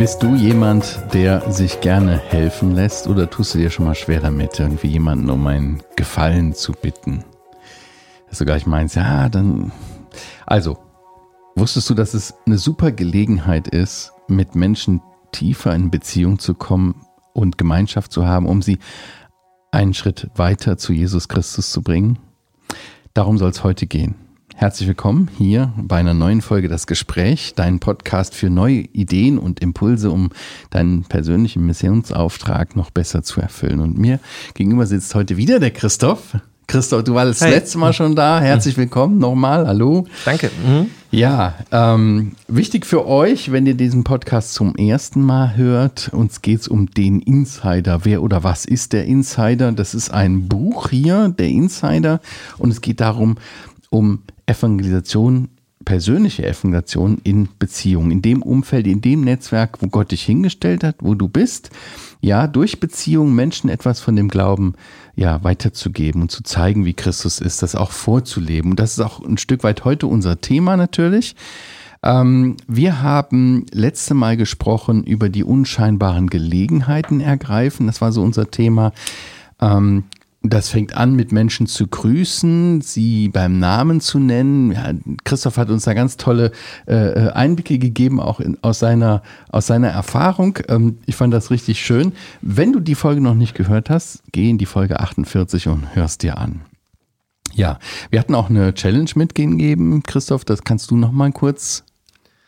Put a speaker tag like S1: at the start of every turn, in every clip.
S1: Bist du jemand, der sich gerne helfen lässt oder tust du dir schon mal schwer damit, irgendwie jemanden um einen Gefallen zu bitten? Dass du gleich meinst, ja, dann. Also, wusstest du, dass es eine super Gelegenheit ist, mit Menschen tiefer in Beziehung zu kommen und Gemeinschaft zu haben, um sie einen Schritt weiter zu Jesus Christus zu bringen? Darum soll es heute gehen. Herzlich willkommen hier bei einer neuen Folge Das Gespräch, dein Podcast für neue Ideen und Impulse, um deinen persönlichen Missionsauftrag noch besser zu erfüllen. Und mir gegenüber sitzt heute wieder der Christoph. Christoph, du warst das hey. letzte Mal schon da. Herzlich willkommen nochmal. Hallo.
S2: Danke. Mhm.
S1: Ja, ähm, wichtig für euch, wenn ihr diesen Podcast zum ersten Mal hört, uns geht es um den Insider. Wer oder was ist der Insider? Das ist ein Buch hier, der Insider. Und es geht darum, um Evangelisation, persönliche Evangelisation in Beziehung, in dem Umfeld, in dem Netzwerk, wo Gott dich hingestellt hat, wo du bist, ja, durch Beziehung Menschen etwas von dem Glauben ja weiterzugeben und zu zeigen, wie Christus ist, das auch vorzuleben. Und das ist auch ein Stück weit heute unser Thema natürlich. Ähm, wir haben letzte Mal gesprochen über die unscheinbaren Gelegenheiten ergreifen. Das war so unser Thema. Ähm, das fängt an mit Menschen zu grüßen, sie beim Namen zu nennen. Ja, Christoph hat uns da ganz tolle äh, äh, Einblicke gegeben, auch in, aus, seiner, aus seiner Erfahrung. Ähm, ich fand das richtig schön. Wenn du die Folge noch nicht gehört hast, geh in die Folge 48 und hörst dir an. Ja, wir hatten auch eine Challenge mitgegeben, Christoph, das kannst du noch mal kurz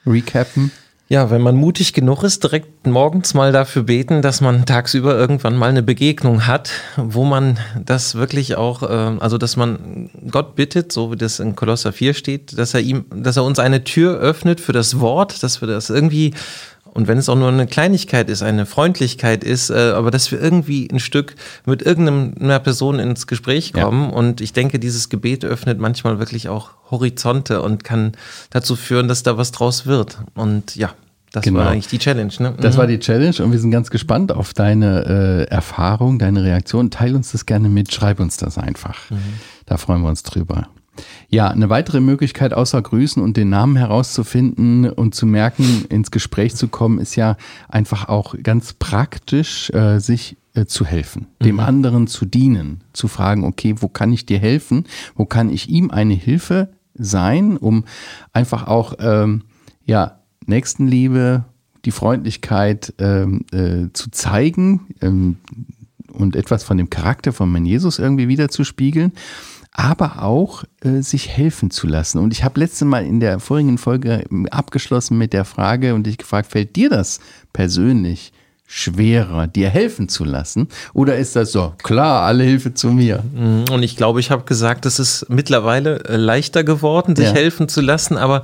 S1: recappen.
S2: Ja, wenn man mutig genug ist, direkt morgens mal dafür beten, dass man tagsüber irgendwann mal eine Begegnung hat, wo man das wirklich auch, äh, also dass man Gott bittet, so wie das in Kolosser 4 steht, dass er ihm, dass er uns eine Tür öffnet für das Wort, dass wir das irgendwie und wenn es auch nur eine Kleinigkeit ist, eine Freundlichkeit ist, äh, aber dass wir irgendwie ein Stück mit irgendeiner Person ins Gespräch kommen. Ja. Und ich denke, dieses Gebet öffnet manchmal wirklich auch Horizonte und kann dazu führen, dass da was draus wird. Und ja, das genau. war eigentlich die Challenge, ne?
S1: Das war mhm. die Challenge und wir sind ganz gespannt auf deine äh, Erfahrung, deine Reaktion. Teil uns das gerne mit, schreib uns das einfach. Mhm. Da freuen wir uns drüber. Ja, eine weitere Möglichkeit außer Grüßen und den Namen herauszufinden und zu merken, ins Gespräch zu kommen, ist ja einfach auch ganz praktisch, äh, sich äh, zu helfen, mhm. dem anderen zu dienen, zu fragen, okay, wo kann ich dir helfen? Wo kann ich ihm eine Hilfe sein, um einfach auch, ähm, ja, Nächstenliebe, die Freundlichkeit ähm, äh, zu zeigen ähm, und etwas von dem Charakter von mein Jesus irgendwie wieder zu spiegeln, aber auch äh, sich helfen zu lassen. Und ich habe letzte Mal in der vorigen Folge abgeschlossen mit der Frage und dich gefragt, fällt dir das persönlich schwerer, dir helfen zu lassen? Oder ist das so, klar, alle Hilfe zu mir?
S2: Mhm. Und ich glaube, ich habe gesagt, es ist mittlerweile äh, leichter geworden, sich ja. helfen zu lassen. Aber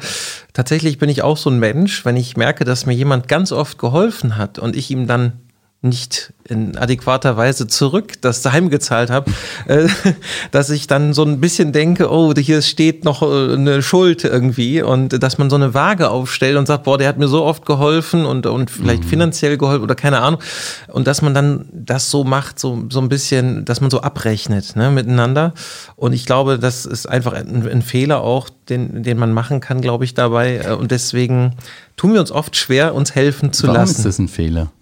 S2: tatsächlich bin ich auch so ein Mensch, wenn ich merke, dass mir jemand ganz oft geholfen hat und ich ihm dann nicht in adäquater Weise zurück das heimgezahlt habe, äh, dass ich dann so ein bisschen denke, oh, hier steht noch äh, eine Schuld irgendwie und dass man so eine Waage aufstellt und sagt, boah, der hat mir so oft geholfen und, und vielleicht mhm. finanziell geholfen oder keine Ahnung und dass man dann das so macht, so, so ein bisschen, dass man so abrechnet ne, miteinander und ich glaube, das ist einfach ein, ein Fehler auch, den, den man machen kann, glaube ich, dabei äh, und deswegen tun wir uns oft schwer, uns helfen zu
S1: Warum
S2: lassen.
S1: Warum ist das ein Fehler?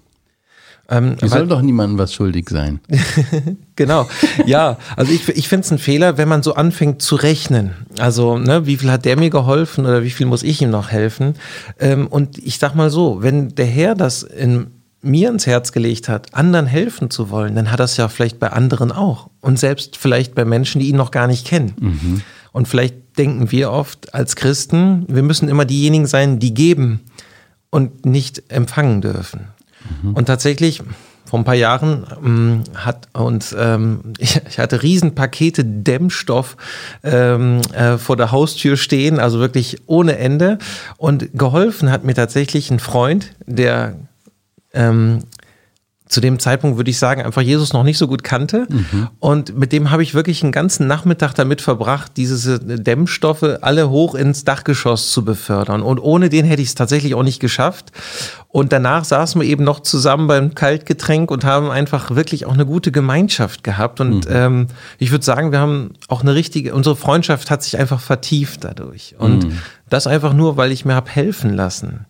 S1: Ähm, Hier soll doch niemandem was schuldig sein.
S2: genau. Ja, also ich, ich finde es ein Fehler, wenn man so anfängt zu rechnen. Also, ne, wie viel hat der mir geholfen oder wie viel muss ich ihm noch helfen? Ähm, und ich sag mal so, wenn der Herr das in mir ins Herz gelegt hat, anderen helfen zu wollen, dann hat es ja vielleicht bei anderen auch. Und selbst vielleicht bei Menschen, die ihn noch gar nicht kennen. Mhm. Und vielleicht denken wir oft als Christen, wir müssen immer diejenigen sein, die geben und nicht empfangen dürfen. Mhm. Und tatsächlich, vor ein paar Jahren ähm, hat uns, ähm, ich, ich, hatte Riesenpakete Dämmstoff ähm, äh, vor der Haustür stehen, also wirklich ohne Ende. Und geholfen hat mir tatsächlich ein Freund, der ähm, zu dem Zeitpunkt würde ich sagen, einfach Jesus noch nicht so gut kannte. Mhm. Und mit dem habe ich wirklich einen ganzen Nachmittag damit verbracht, diese Dämmstoffe alle hoch ins Dachgeschoss zu befördern. Und ohne den hätte ich es tatsächlich auch nicht geschafft. Und danach saßen wir eben noch zusammen beim Kaltgetränk und haben einfach wirklich auch eine gute Gemeinschaft gehabt. Und mhm. ähm, ich würde sagen, wir haben auch eine richtige, unsere Freundschaft hat sich einfach vertieft dadurch. Und mhm. das einfach nur, weil ich mir habe helfen lassen.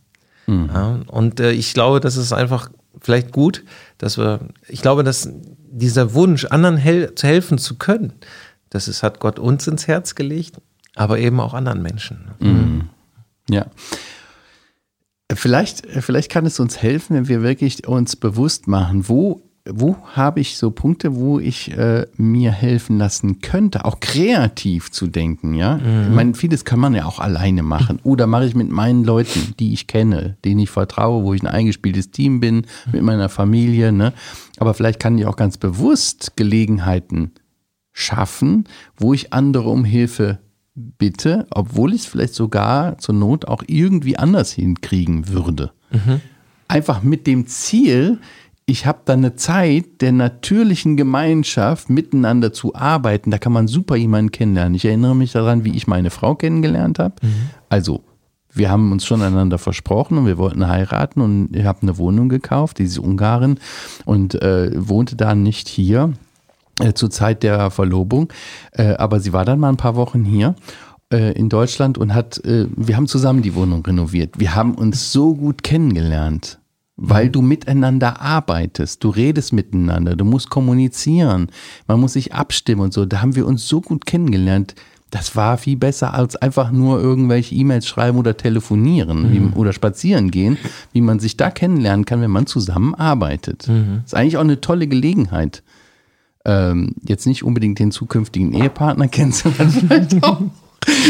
S2: Mhm. Ja, und äh, ich glaube, das ist einfach vielleicht gut, dass wir, ich glaube, dass dieser Wunsch, anderen hel zu helfen zu können, das ist, hat Gott uns ins Herz gelegt, aber eben auch anderen Menschen.
S1: Mhm. Ja. Vielleicht, vielleicht kann es uns helfen, wenn wir wirklich uns bewusst machen, wo wo habe ich so Punkte, wo ich äh, mir helfen lassen könnte, auch kreativ zu denken, ja? Mhm. Ich meine, vieles kann man ja auch alleine machen. Oder mache ich mit meinen Leuten, die ich kenne, denen ich vertraue, wo ich ein eingespieltes Team bin, mit meiner Familie, ne? Aber vielleicht kann ich auch ganz bewusst Gelegenheiten schaffen, wo ich andere um Hilfe bitte, obwohl ich es vielleicht sogar zur Not auch irgendwie anders hinkriegen würde. Mhm. Einfach mit dem Ziel, ich habe da eine Zeit der natürlichen Gemeinschaft miteinander zu arbeiten. Da kann man super jemanden kennenlernen. Ich erinnere mich daran, wie ich meine Frau kennengelernt habe. Mhm. Also, wir haben uns schon einander versprochen und wir wollten heiraten und ich habe eine Wohnung gekauft, diese Ungarin, und äh, wohnte da nicht hier äh, zur Zeit der Verlobung. Äh, aber sie war dann mal ein paar Wochen hier äh, in Deutschland und hat, äh, wir haben zusammen die Wohnung renoviert. Wir haben uns so gut kennengelernt weil du miteinander arbeitest, du redest miteinander, du musst kommunizieren, man muss sich abstimmen und so. Da haben wir uns so gut kennengelernt. Das war viel besser als einfach nur irgendwelche E-Mails schreiben oder telefonieren mhm. wie, oder spazieren gehen, wie man sich da kennenlernen kann, wenn man zusammenarbeitet. Mhm. Das ist eigentlich auch eine tolle Gelegenheit. Ähm, jetzt nicht unbedingt den zukünftigen Ehepartner kennenzulernen, vielleicht auch.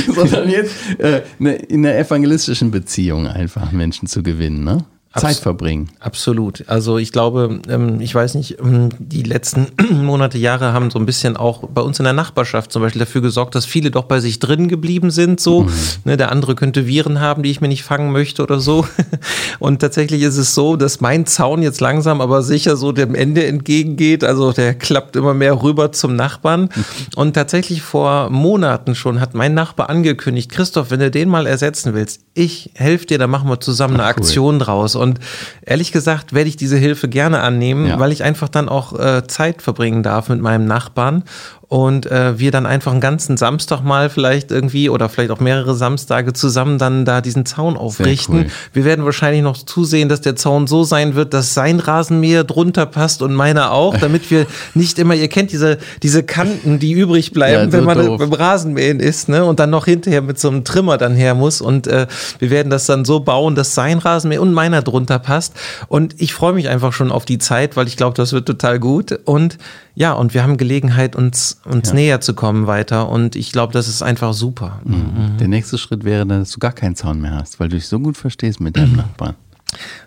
S1: sondern jetzt äh, ne, in einer evangelistischen Beziehung einfach Menschen zu gewinnen. Ne? Zeit verbringen.
S2: Absolut. Also ich glaube, ähm, ich weiß nicht, ähm, die letzten Monate, Jahre haben so ein bisschen auch bei uns in der Nachbarschaft zum Beispiel dafür gesorgt, dass viele doch bei sich drin geblieben sind. So, mhm. Ne, der andere könnte Viren haben, die ich mir nicht fangen möchte oder so. Und tatsächlich ist es so, dass mein Zaun jetzt langsam aber sicher so dem Ende entgegengeht. Also der klappt immer mehr rüber zum Nachbarn. Und tatsächlich vor Monaten schon hat mein Nachbar angekündigt, Christoph, wenn du den mal ersetzen willst, ich helfe dir, dann machen wir zusammen eine Ach, cool. Aktion draus. Und und ehrlich gesagt werde ich diese Hilfe gerne annehmen, ja. weil ich einfach dann auch äh, Zeit verbringen darf mit meinem Nachbarn und äh, wir dann einfach einen ganzen Samstag mal vielleicht irgendwie oder vielleicht auch mehrere Samstage zusammen dann da diesen Zaun aufrichten. Cool. Wir werden wahrscheinlich noch zusehen, dass der Zaun so sein wird, dass sein Rasenmäher drunter passt und meiner auch, damit wir nicht immer, ihr kennt diese, diese Kanten, die übrig bleiben, ja, so wenn man doof. beim Rasenmähen ist, ne? Und dann noch hinterher mit so einem Trimmer dann her muss. Und äh, wir werden das dann so bauen, dass sein Rasenmäher und meiner drunter passt. Und ich freue mich einfach schon auf die Zeit, weil ich glaube, das wird total gut. Und ja, und wir haben Gelegenheit, uns, uns ja. näher zu kommen weiter. Und ich glaube, das ist einfach super.
S1: Mhm. mhm. Der nächste Schritt wäre dann, dass du gar keinen Zaun mehr hast, weil du dich so gut verstehst mit deinem Nachbarn.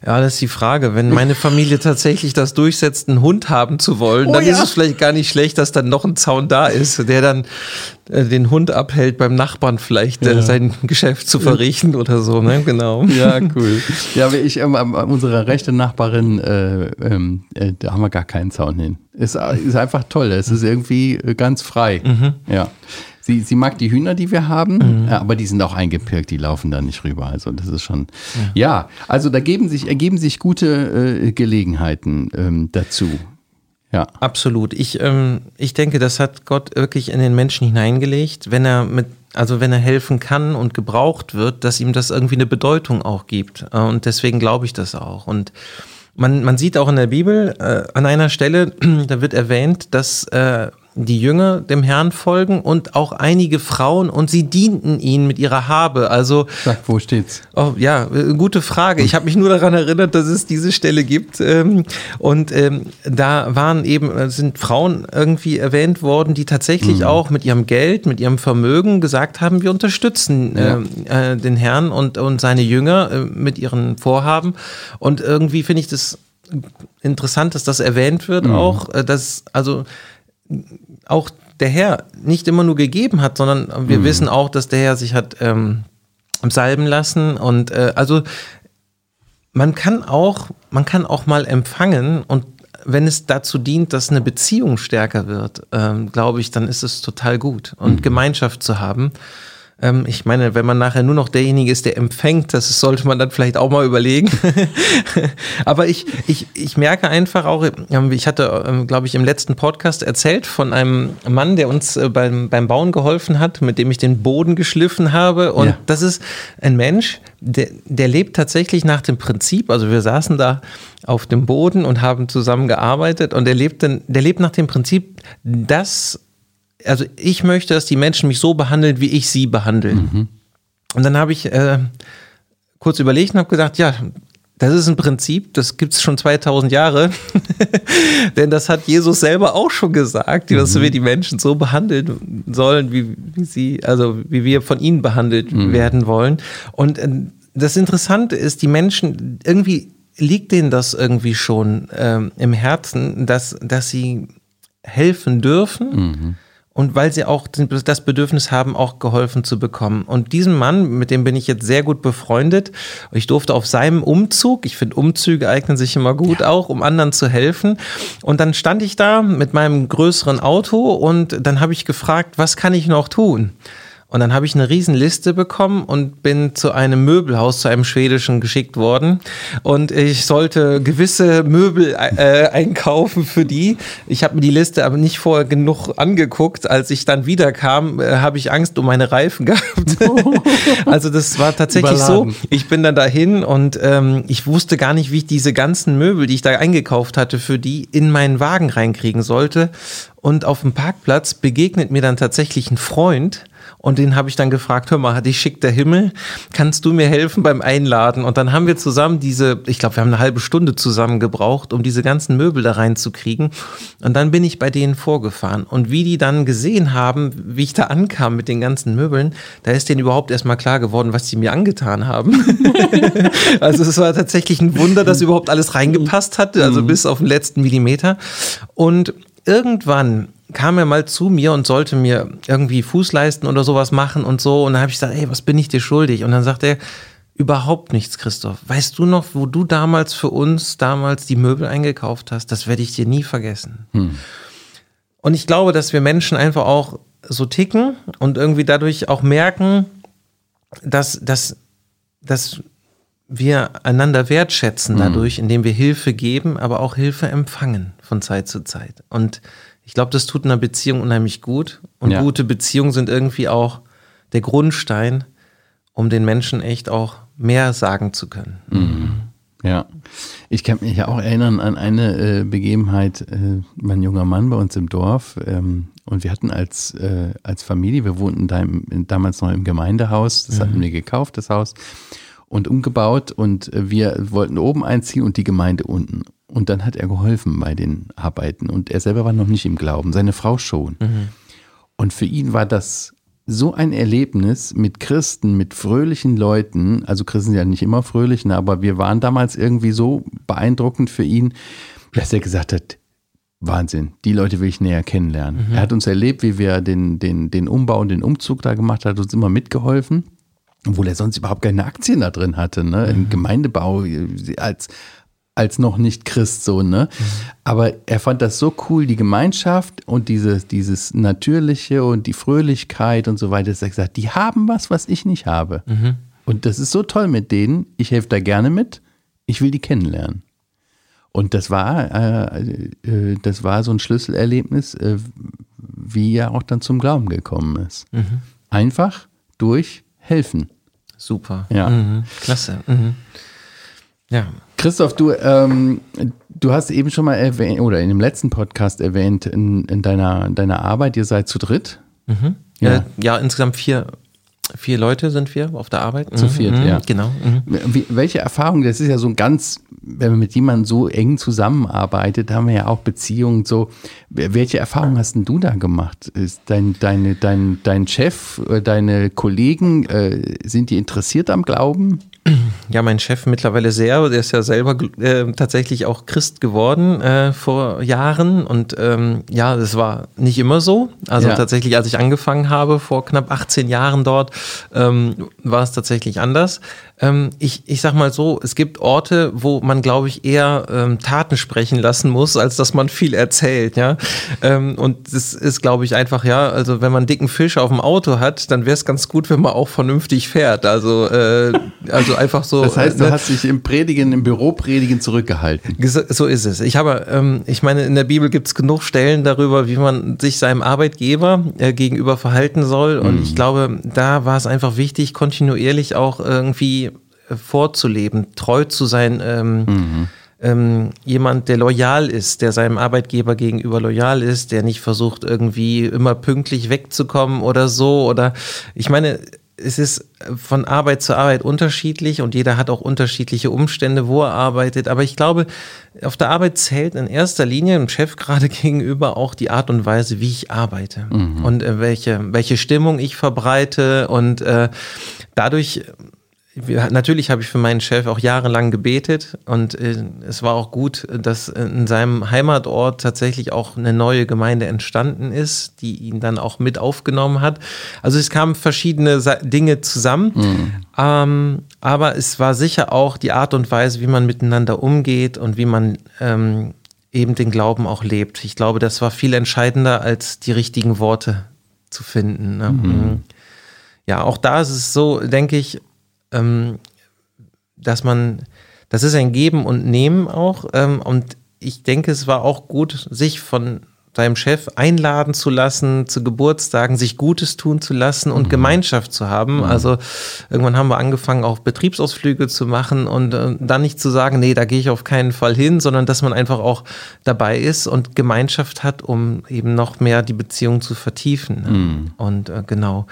S2: Ja, das ist die Frage. Wenn meine Familie tatsächlich das durchsetzt, einen Hund haben zu wollen, oh, dann ja. ist es vielleicht gar nicht schlecht, dass dann noch ein Zaun da ist, der dann äh, den Hund abhält, beim Nachbarn vielleicht äh, ja. sein Geschäft zu verrichten oder so. Ne? Genau.
S1: Ja, cool. Ja, ich, ähm, unsere rechte Nachbarin, äh, ähm, äh, da haben wir gar keinen Zaun hin. Ist, ist einfach toll. Es ist irgendwie äh, ganz frei. Mhm. Ja. Sie, sie mag die Hühner, die wir haben, mhm. aber die sind auch eingepirkt, die laufen da nicht rüber. Also das ist schon, ja, ja also da geben sich, ergeben sich gute äh, Gelegenheiten ähm, dazu.
S2: Ja. Absolut. Ich, ähm, ich denke, das hat Gott wirklich in den Menschen hineingelegt, wenn er mit, also wenn er helfen kann und gebraucht wird, dass ihm das irgendwie eine Bedeutung auch gibt. Äh, und deswegen glaube ich das auch. Und man, man sieht auch in der Bibel äh, an einer Stelle, da wird erwähnt, dass äh, die Jünger dem Herrn folgen und auch einige Frauen und sie dienten ihnen mit ihrer Habe. Also
S1: Sag, wo steht's?
S2: Oh, ja, äh, gute Frage. Ich habe mich nur daran erinnert, dass es diese Stelle gibt. Ähm, und ähm, da waren eben äh, sind Frauen irgendwie erwähnt worden, die tatsächlich mhm. auch mit ihrem Geld, mit ihrem Vermögen gesagt haben, wir unterstützen ja. äh, den Herrn und und seine Jünger mit ihren Vorhaben. Und irgendwie finde ich das interessant, dass das erwähnt wird mhm. auch, dass also auch der Herr nicht immer nur gegeben hat, sondern wir mhm. wissen auch, dass der Herr sich hat ähm, salben lassen und äh, also man kann auch, man kann auch mal empfangen und wenn es dazu dient, dass eine Beziehung stärker wird, ähm, glaube ich, dann ist es total gut. Und mhm. Gemeinschaft zu haben. Ähm, ich meine, wenn man nachher nur noch derjenige ist, der empfängt, das sollte man dann vielleicht auch mal überlegen. Aber ich, ich, ich merke einfach auch, ähm, ich hatte, ähm, glaube ich, im letzten Podcast erzählt von einem Mann, der uns äh, beim, beim Bauen geholfen hat, mit dem ich den Boden geschliffen habe. Und ja. das ist ein Mensch, der, der lebt tatsächlich nach dem Prinzip, also wir saßen da auf dem Boden und haben zusammen gearbeitet und der lebt, dann, der lebt nach dem Prinzip, dass also ich möchte, dass die Menschen mich so behandeln, wie ich sie behandle. Mhm. Und dann habe ich äh, kurz überlegt und habe gesagt, ja, das ist ein Prinzip, das gibt es schon 2000 Jahre. Denn das hat Jesus selber auch schon gesagt, dass mhm. wir die Menschen so behandeln sollen, wie, wie sie, also wie wir von ihnen behandelt mhm. werden wollen. Und äh, das Interessante ist, die Menschen, irgendwie liegt denen das irgendwie schon ähm, im Herzen, dass, dass sie helfen dürfen. Mhm und weil sie auch das Bedürfnis haben, auch geholfen zu bekommen. Und diesem Mann, mit dem bin ich jetzt sehr gut befreundet. Ich durfte auf seinem Umzug, ich finde Umzüge eignen sich immer gut ja. auch, um anderen zu helfen. Und dann stand ich da mit meinem größeren Auto und dann habe ich gefragt, was kann ich noch tun? Und dann habe ich eine Riesenliste bekommen und bin zu einem Möbelhaus, zu einem schwedischen geschickt worden. Und ich sollte gewisse Möbel äh, einkaufen für die. Ich habe mir die Liste aber nicht vorher genug angeguckt. Als ich dann wiederkam, äh, habe ich Angst um meine Reifen gehabt. also das war tatsächlich Überladen. so. Ich bin dann dahin und ähm, ich wusste gar nicht, wie ich diese ganzen Möbel, die ich da eingekauft hatte, für die in meinen Wagen reinkriegen sollte. Und auf dem Parkplatz begegnet mir dann tatsächlich ein Freund, und den habe ich dann gefragt, hör mal, hat dich schickt der Himmel, kannst du mir helfen beim Einladen? Und dann haben wir zusammen diese, ich glaube, wir haben eine halbe Stunde zusammen gebraucht, um diese ganzen Möbel da reinzukriegen. Und dann bin ich bei denen vorgefahren. Und wie die dann gesehen haben, wie ich da ankam mit den ganzen Möbeln, da ist denen überhaupt erstmal klar geworden, was sie mir angetan haben. also es war tatsächlich ein Wunder, dass überhaupt alles reingepasst hat, also mhm. bis auf den letzten Millimeter. Und irgendwann kam er mal zu mir und sollte mir irgendwie Fußleisten oder sowas machen und so. Und dann habe ich gesagt, ey, was bin ich dir schuldig? Und dann sagt er, überhaupt nichts, Christoph. Weißt du noch, wo du damals für uns damals die Möbel eingekauft hast? Das werde ich dir nie vergessen. Hm. Und ich glaube, dass wir Menschen einfach auch so ticken und irgendwie dadurch auch merken, dass, dass, dass wir einander wertschätzen hm. dadurch, indem wir Hilfe geben, aber auch Hilfe empfangen von Zeit zu Zeit. Und ich glaube, das tut einer Beziehung unheimlich gut. Und ja. gute Beziehungen sind irgendwie auch der Grundstein, um den Menschen echt auch mehr sagen zu können.
S1: Mhm. Ja, ich kann mich ja auch erinnern an eine äh, Begebenheit, äh, mein junger Mann bei uns im Dorf. Ähm, und wir hatten als, äh, als Familie, wir wohnten da im, damals noch im Gemeindehaus, das mhm. hatten wir gekauft, das Haus, und umgebaut. Und äh, wir wollten oben einziehen und die Gemeinde unten. Und dann hat er geholfen bei den Arbeiten. Und er selber war noch nicht im Glauben, seine Frau schon. Mhm. Und für ihn war das so ein Erlebnis mit Christen, mit fröhlichen Leuten. Also Christen sind ja nicht immer fröhlich, ne, aber wir waren damals irgendwie so beeindruckend für ihn, dass er gesagt hat, Wahnsinn, die Leute will ich näher kennenlernen. Mhm. Er hat uns erlebt, wie wir den, den, den Umbau und den Umzug da gemacht haben, hat uns immer mitgeholfen, obwohl er sonst überhaupt keine Aktien da drin hatte. Ne? Mhm. Im Gemeindebau als als noch nicht Christ so, ne? Mhm. Aber er fand das so cool, die Gemeinschaft und dieses, dieses Natürliche und die Fröhlichkeit und so weiter, dass er gesagt, die haben was, was ich nicht habe. Mhm. Und das ist so toll mit denen. Ich helfe da gerne mit. Ich will die kennenlernen. Und das war, äh, äh, das war so ein Schlüsselerlebnis, äh, wie er auch dann zum Glauben gekommen ist. Mhm. Einfach durch Helfen.
S2: Super.
S1: Ja.
S2: Mhm. Klasse. Mhm.
S1: Ja. Christoph, du, ähm, du hast eben schon mal erwähnt, oder in dem letzten Podcast erwähnt, in, in deiner, deiner Arbeit, ihr seid zu dritt.
S2: Mhm. Ja. Äh, ja, insgesamt vier, vier Leute sind wir auf der Arbeit.
S1: Zu viert, mhm, ja.
S2: Genau.
S1: Mhm. Wie, welche Erfahrungen, das ist ja so ein ganz, wenn man mit jemandem so eng zusammenarbeitet, haben wir ja auch Beziehungen so. Welche Erfahrungen hast denn du da gemacht? Ist dein, deine, dein, dein Chef, äh, deine Kollegen, äh, sind die interessiert am Glauben?
S2: Ja, mein Chef mittlerweile sehr, der ist ja selber äh, tatsächlich auch Christ geworden äh, vor Jahren und ähm, ja, das war nicht immer so. Also ja. tatsächlich, als ich angefangen habe vor knapp 18 Jahren dort, ähm, war es tatsächlich anders. Ähm, ich, ich sag mal so, es gibt Orte, wo man, glaube ich, eher ähm, Taten sprechen lassen muss, als dass man viel erzählt, ja. Ähm, und das ist, glaube ich, einfach, ja, also wenn man einen dicken Fisch auf dem Auto hat, dann wäre es ganz gut, wenn man auch vernünftig fährt. Also, äh, also einfach so.
S1: Das heißt, du äh, hast dich im Predigen, im Büropredigen zurückgehalten.
S2: So ist es. Ich habe, ähm, ich meine, in der Bibel gibt es genug Stellen darüber, wie man sich seinem Arbeitgeber äh, gegenüber verhalten soll. Und mhm. ich glaube, da war es einfach wichtig, kontinuierlich auch irgendwie vorzuleben, treu zu sein. Ähm, mhm. ähm, jemand, der loyal ist, der seinem Arbeitgeber gegenüber loyal ist, der nicht versucht, irgendwie immer pünktlich wegzukommen oder so. Oder ich meine, es ist von Arbeit zu Arbeit unterschiedlich und jeder hat auch unterschiedliche Umstände, wo er arbeitet. Aber ich glaube, auf der Arbeit zählt in erster Linie dem Chef gerade gegenüber auch die Art und Weise, wie ich arbeite mhm. und äh, welche, welche Stimmung ich verbreite. Und äh, dadurch natürlich habe ich für meinen Chef auch jahrelang gebetet und äh, es war auch gut, dass in seinem Heimatort tatsächlich auch eine neue Gemeinde entstanden ist, die ihn dann auch mit aufgenommen hat. Also es kamen verschiedene Dinge zusammen, mhm. ähm, aber es war sicher auch die Art und Weise, wie man miteinander umgeht und wie man ähm, eben den Glauben auch lebt. Ich glaube, das war viel entscheidender als die richtigen Worte zu finden. Ne? Mhm. mhm. Ja, auch da ist es so, denke ich, ähm, dass man, das ist ein Geben und Nehmen auch. Ähm, und ich denke, es war auch gut, sich von seinem Chef einladen zu lassen, zu Geburtstagen, sich Gutes tun zu lassen und mhm. Gemeinschaft zu haben. Mhm. Also irgendwann haben wir angefangen, auch Betriebsausflüge zu machen und äh, dann nicht zu sagen, nee, da gehe ich auf keinen Fall hin, sondern dass man einfach auch dabei ist und Gemeinschaft hat, um eben noch mehr die Beziehung zu vertiefen. Ne? Mhm. Und äh, genau.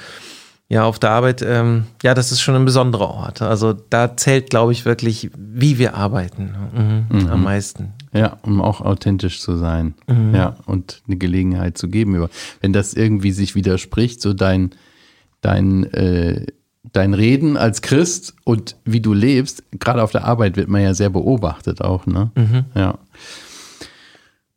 S2: Ja, auf der Arbeit, ähm, ja, das ist schon ein besonderer Ort. Also da zählt, glaube ich, wirklich, wie wir arbeiten mhm, mhm. am meisten.
S1: Ja, um auch authentisch zu sein. Mhm. Ja, und eine Gelegenheit zu geben. Wenn das irgendwie sich widerspricht, so dein, dein, äh, dein Reden als Christ und wie du lebst, gerade auf der Arbeit wird man ja sehr beobachtet auch, ne? Mhm. Ja.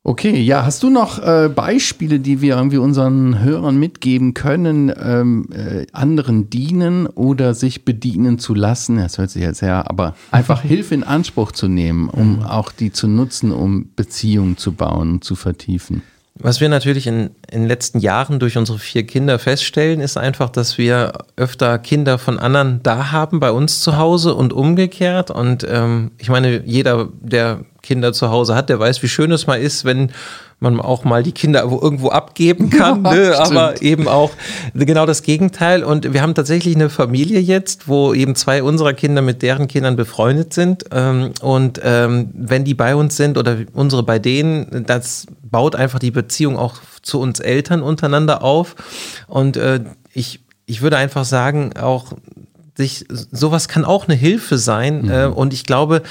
S1: Okay, ja, hast du noch äh, Beispiele, die wir irgendwie unseren Hörern mitgeben können, ähm, äh, anderen dienen oder sich bedienen zu lassen? Das hört sich jetzt her, aber einfach Hilfe in Anspruch zu nehmen, um mhm. auch die zu nutzen, um Beziehungen zu bauen und zu vertiefen.
S2: Was wir natürlich in, in den letzten Jahren durch unsere vier Kinder feststellen, ist einfach, dass wir öfter Kinder von anderen da haben bei uns zu Hause und umgekehrt. Und ähm, ich meine, jeder, der Kinder zu Hause hat, der weiß, wie schön es mal ist, wenn man auch mal die Kinder irgendwo abgeben kann, ja, ne? aber eben auch genau das Gegenteil. Und wir haben tatsächlich eine Familie jetzt, wo eben zwei unserer Kinder mit deren Kindern befreundet sind. Ähm, und ähm, wenn die bei uns sind oder unsere bei denen, das baut einfach die Beziehung auch zu uns Eltern untereinander auf. Und äh, ich, ich würde einfach sagen, auch sich, sowas kann auch eine Hilfe sein. Mhm. Äh, und ich glaube,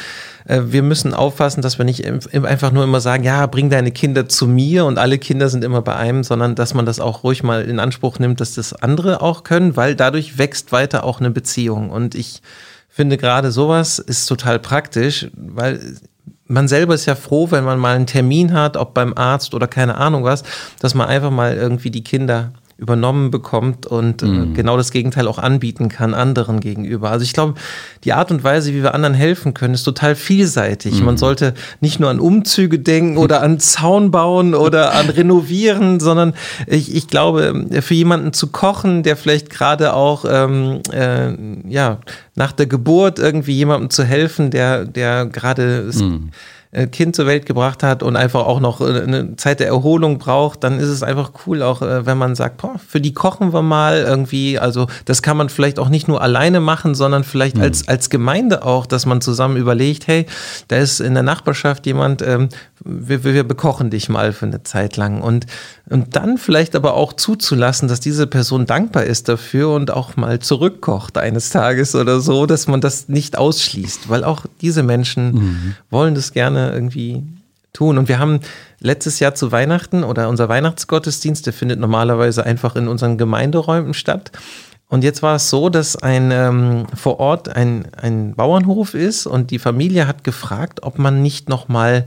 S2: äh, wir müssen aufpassen, dass wir nicht einfach nur immer sagen, ja, bring deine Kinder zu mir und alle Kinder sind immer bei einem, sondern dass man das auch ruhig mal in Anspruch nimmt, dass das andere auch können, weil dadurch wächst weiter auch eine Beziehung. Und ich finde gerade sowas ist total praktisch, weil man selber ist ja froh, wenn man mal einen Termin hat, ob beim Arzt oder keine Ahnung was, dass man einfach mal irgendwie die Kinder übernommen bekommt und mhm. äh, genau das Gegenteil auch anbieten kann anderen gegenüber. Also ich glaube, die Art und Weise, wie wir anderen helfen können, ist total vielseitig. Mhm. Man sollte nicht nur an Umzüge denken oder an Zaun bauen oder an Renovieren, sondern ich, ich glaube, für jemanden zu kochen, der vielleicht gerade auch ähm, äh, ja nach der Geburt irgendwie jemandem zu helfen, der der gerade mhm kind zur Welt gebracht hat und einfach auch noch äh, eine Zeit der Erholung braucht, dann ist es einfach cool, auch äh, wenn man sagt, boah, für die kochen wir mal irgendwie. Also das kann man vielleicht auch nicht nur alleine machen, sondern vielleicht mhm. als, als Gemeinde auch, dass man zusammen überlegt, hey, da ist in der Nachbarschaft jemand, ähm, wir, wir bekochen dich mal für eine Zeit lang. Und, und dann vielleicht aber auch zuzulassen, dass diese Person dankbar ist dafür und auch mal zurückkocht eines Tages oder so, dass man das nicht ausschließt, weil auch diese Menschen mhm. wollen das gerne irgendwie tun. Und wir haben letztes Jahr zu Weihnachten oder unser Weihnachtsgottesdienst, der findet normalerweise einfach in unseren Gemeinderäumen statt. Und jetzt war es so, dass ein ähm, vor Ort ein, ein Bauernhof ist und die Familie hat gefragt, ob man nicht noch mal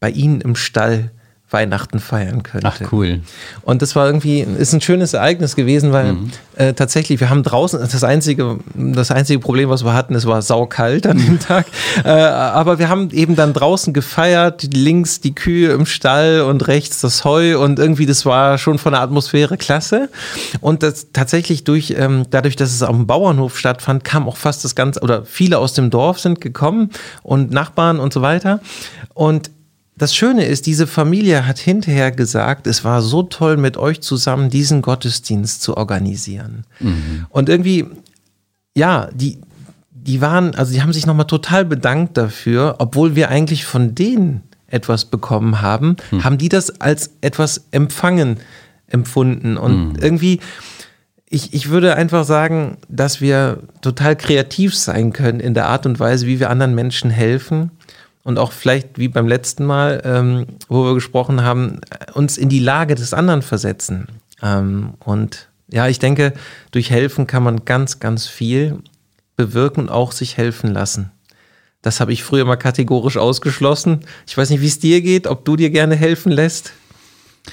S2: bei ihnen im Stall Weihnachten feiern könnte.
S1: Ach cool.
S2: Und das war irgendwie, ist ein schönes Ereignis gewesen, weil mhm. äh, tatsächlich, wir haben draußen, das einzige, das einzige Problem, was wir hatten, es war saukalt an dem Tag. Äh, aber wir haben eben dann draußen gefeiert, links die Kühe im Stall und rechts das Heu und irgendwie, das war schon von der Atmosphäre klasse. Und das tatsächlich durch, ähm, dadurch, dass es auf dem Bauernhof stattfand, kam auch fast das Ganze, oder viele aus dem Dorf sind gekommen und Nachbarn und so weiter. Und das Schöne ist, diese Familie hat hinterher gesagt, es war so toll, mit euch zusammen diesen Gottesdienst zu organisieren. Mhm. Und irgendwie, ja, die, die waren, also die haben sich nochmal total bedankt dafür, obwohl wir eigentlich von denen etwas bekommen haben, mhm. haben die das als etwas empfangen empfunden. Und mhm. irgendwie, ich, ich würde einfach sagen, dass wir total kreativ sein können in der Art und Weise, wie wir anderen Menschen helfen und auch vielleicht wie beim letzten Mal, ähm, wo wir gesprochen haben, uns in die Lage des anderen versetzen. Ähm, und ja, ich denke, durch Helfen kann man ganz, ganz viel bewirken und auch sich helfen lassen. Das habe ich früher mal kategorisch ausgeschlossen. Ich weiß nicht, wie es dir geht, ob du dir gerne helfen lässt.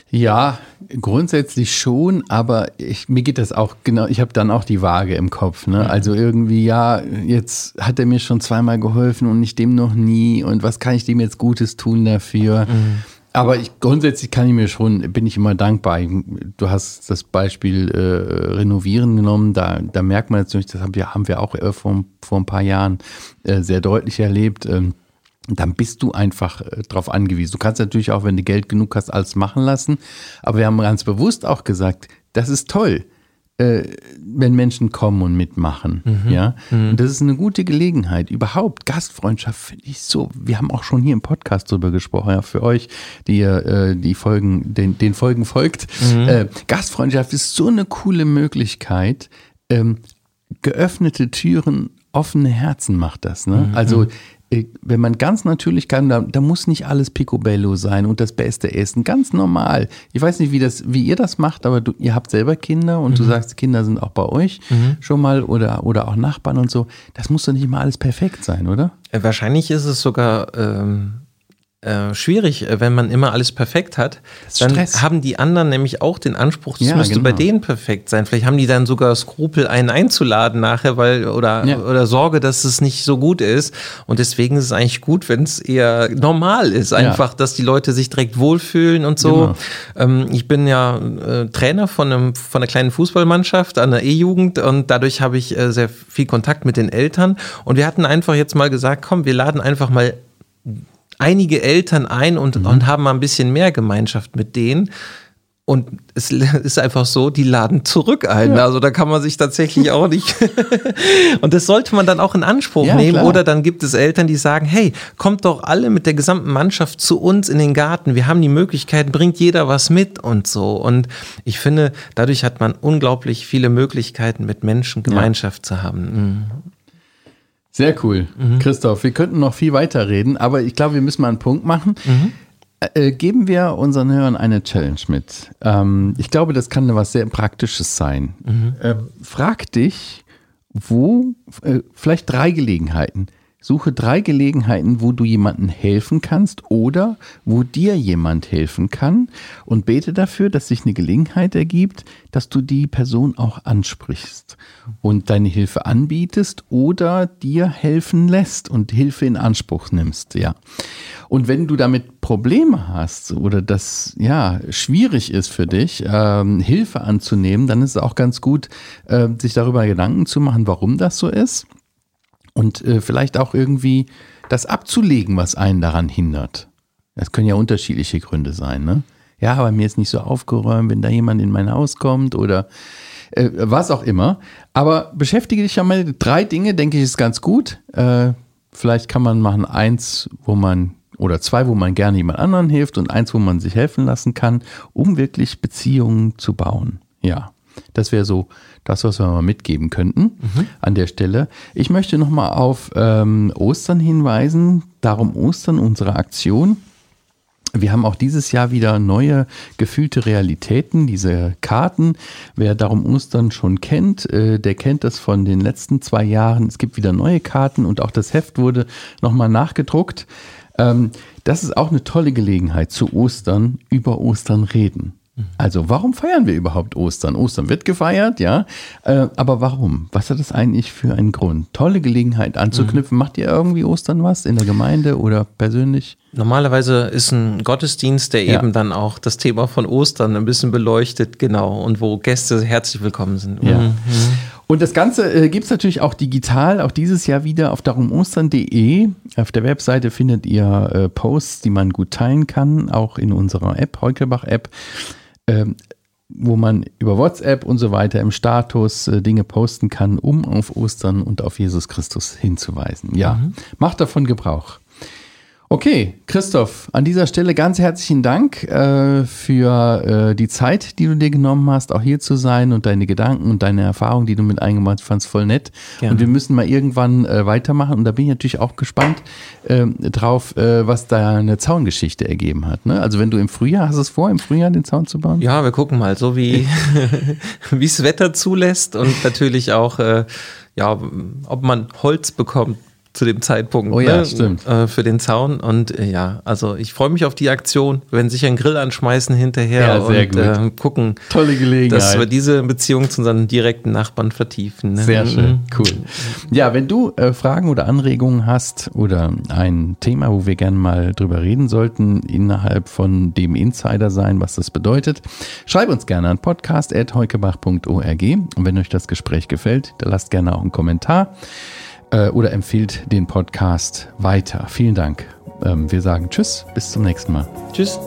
S1: Ja, grundsätzlich schon, aber ich, mir geht das auch genau, ich habe dann auch die Waage im Kopf. Ne? Also irgendwie, ja, jetzt hat er mir schon zweimal geholfen und ich dem noch nie und was kann ich dem jetzt Gutes tun dafür? Mhm. Aber ich, grundsätzlich kann ich mir schon, bin ich immer dankbar. Du hast das Beispiel äh, Renovieren genommen, da, da merkt man natürlich, das haben wir, haben wir auch äh, vor, vor ein paar Jahren äh, sehr deutlich erlebt. Ähm, dann bist du einfach äh, darauf angewiesen. Du kannst natürlich auch, wenn du Geld genug hast, alles machen lassen. Aber wir haben ganz bewusst auch gesagt, das ist toll, äh, wenn Menschen kommen und mitmachen. Mhm. Ja? Mhm. Und das ist eine gute Gelegenheit. Überhaupt, Gastfreundschaft finde ich so. Wir haben auch schon hier im Podcast drüber gesprochen, ja, für euch, die ihr äh, die Folgen, den, den Folgen folgt. Mhm. Gastfreundschaft ist so eine coole Möglichkeit. Ähm, geöffnete Türen, offene Herzen macht das. Ne? Mhm. Also äh, wenn man ganz natürlich kann, da, da, muss nicht alles Picobello sein und das beste Essen. Ganz normal. Ich weiß nicht, wie, das, wie ihr das macht, aber du, ihr habt selber Kinder und mhm. du sagst, Kinder sind auch bei euch mhm. schon mal oder, oder auch Nachbarn und so. Das muss doch nicht mal alles perfekt sein, oder?
S2: Äh, wahrscheinlich ist es sogar ähm, äh, schwierig, äh, wenn man immer alles perfekt hat. Dann Stress. haben die anderen nämlich auch den Anspruch, das ja, müsste genau. bei denen perfekt sein. Vielleicht haben die dann sogar Skrupel, einen einzuladen nachher, weil oder, ja. oder Sorge, dass es nicht so gut ist. Und deswegen ist es eigentlich gut, wenn es eher normal ist. Einfach, ja. dass die Leute sich direkt wohlfühlen und so. Genau. Ähm, ich bin ja äh, Trainer von, einem, von einer kleinen Fußballmannschaft an der E-Jugend und dadurch habe ich äh, sehr viel Kontakt mit den Eltern. Und wir hatten einfach jetzt mal gesagt, komm, wir laden einfach mal einige Eltern ein und, mhm. und haben mal ein bisschen mehr Gemeinschaft mit denen. Und es ist einfach so, die laden zurück ein. Ja. Also da kann man sich tatsächlich auch nicht. und das sollte man dann auch in Anspruch ja, nehmen. Klar. Oder dann gibt es Eltern, die sagen, hey, kommt doch alle mit der gesamten Mannschaft zu uns in den Garten. Wir haben die Möglichkeit, bringt jeder was mit und so. Und ich finde, dadurch hat man unglaublich viele Möglichkeiten, mit Menschen Gemeinschaft ja. zu haben. Mhm.
S1: Sehr cool. Mhm. Christoph, wir könnten noch viel weiter reden, aber ich glaube, wir müssen mal einen Punkt machen. Mhm. Äh, geben wir unseren Hörern eine Challenge mit. Ähm, ich glaube, das kann was sehr Praktisches sein. Mhm. Äh, frag dich, wo, äh, vielleicht drei Gelegenheiten. Suche drei Gelegenheiten, wo du jemandem helfen kannst oder wo dir jemand helfen kann und bete dafür, dass sich eine Gelegenheit ergibt, dass du die Person auch ansprichst und deine Hilfe anbietest oder dir helfen lässt und Hilfe in Anspruch nimmst, ja. Und wenn du damit Probleme hast oder das ja schwierig ist für dich, ähm, Hilfe anzunehmen, dann ist es auch ganz gut, äh, sich darüber Gedanken zu machen, warum das so ist und äh, vielleicht auch irgendwie das abzulegen, was einen daran hindert. Das können ja unterschiedliche Gründe sein, ne? Ja, aber mir ist nicht so aufgeräumt, wenn da jemand in mein Haus kommt oder äh, was auch immer. Aber beschäftige dich ja mal drei Dinge, denke ich, ist ganz gut. Äh, vielleicht kann man machen eins, wo man oder zwei, wo man gerne jemand anderen hilft und eins, wo man sich helfen lassen kann, um wirklich Beziehungen zu bauen. Ja, das wäre so das, was wir mal mitgeben könnten mhm. an der Stelle. Ich möchte nochmal auf ähm, Ostern hinweisen. Darum Ostern, unsere Aktion. Wir haben auch dieses Jahr wieder neue gefühlte Realitäten, diese Karten. Wer darum Ostern schon kennt, äh, der kennt das von den letzten zwei Jahren. Es gibt wieder neue Karten und auch das Heft wurde nochmal nachgedruckt. Ähm, das ist auch eine tolle Gelegenheit zu Ostern über Ostern reden. Also, warum feiern wir überhaupt Ostern? Ostern wird gefeiert, ja. Äh, aber warum? Was hat das eigentlich für einen Grund? Tolle Gelegenheit anzuknüpfen. Mhm. Macht ihr irgendwie Ostern was in der Gemeinde oder persönlich?
S2: Normalerweise ist ein Gottesdienst, der ja. eben dann auch das Thema von Ostern ein bisschen beleuchtet, genau, und wo Gäste herzlich willkommen sind.
S1: Ja. Mhm. Und das Ganze äh, gibt es natürlich auch digital, auch dieses Jahr wieder auf darumostern.de. Auf der Webseite findet ihr äh, Posts, die man gut teilen kann, auch in unserer App, Heukelbach-App wo man über WhatsApp und so weiter im Status äh, Dinge posten kann, um auf Ostern und auf Jesus Christus hinzuweisen. Ja, mhm. macht davon Gebrauch. Okay, Christoph, an dieser Stelle ganz herzlichen Dank äh, für äh, die Zeit, die du dir genommen hast, auch hier zu sein und deine Gedanken und deine Erfahrungen, die du mit eingebaut hast, fand voll nett. Gerne. Und wir müssen mal irgendwann äh, weitermachen und da bin ich natürlich auch gespannt ähm, drauf, äh, was da eine Zaungeschichte ergeben hat. Ne? Also wenn du im Frühjahr, hast du es vor, im Frühjahr den Zaun zu bauen?
S2: Ja, wir gucken mal, so wie es Wetter zulässt und natürlich auch äh, ja, ob man Holz bekommt zu dem Zeitpunkt.
S1: Oh ja, ne? stimmt.
S2: Äh, für den Zaun. Und äh, ja, also ich freue mich auf die Aktion. Wir werden sicher einen Grill anschmeißen hinterher ja, und äh, gucken,
S1: Tolle Gelegenheit.
S2: dass wir diese Beziehung zu unseren direkten Nachbarn vertiefen.
S1: Ne? Sehr schön, mhm. cool. Ja, wenn du äh, Fragen oder Anregungen hast oder ein Thema, wo wir gerne mal drüber reden sollten, innerhalb von dem Insider sein, was das bedeutet, schreib uns gerne an podcast.heukebach.org. Und wenn euch das Gespräch gefällt, dann lasst gerne auch einen Kommentar äh, oder empfiehlt den Podcast weiter. Vielen Dank. Ähm, wir sagen Tschüss, bis zum nächsten Mal.
S2: Tschüss.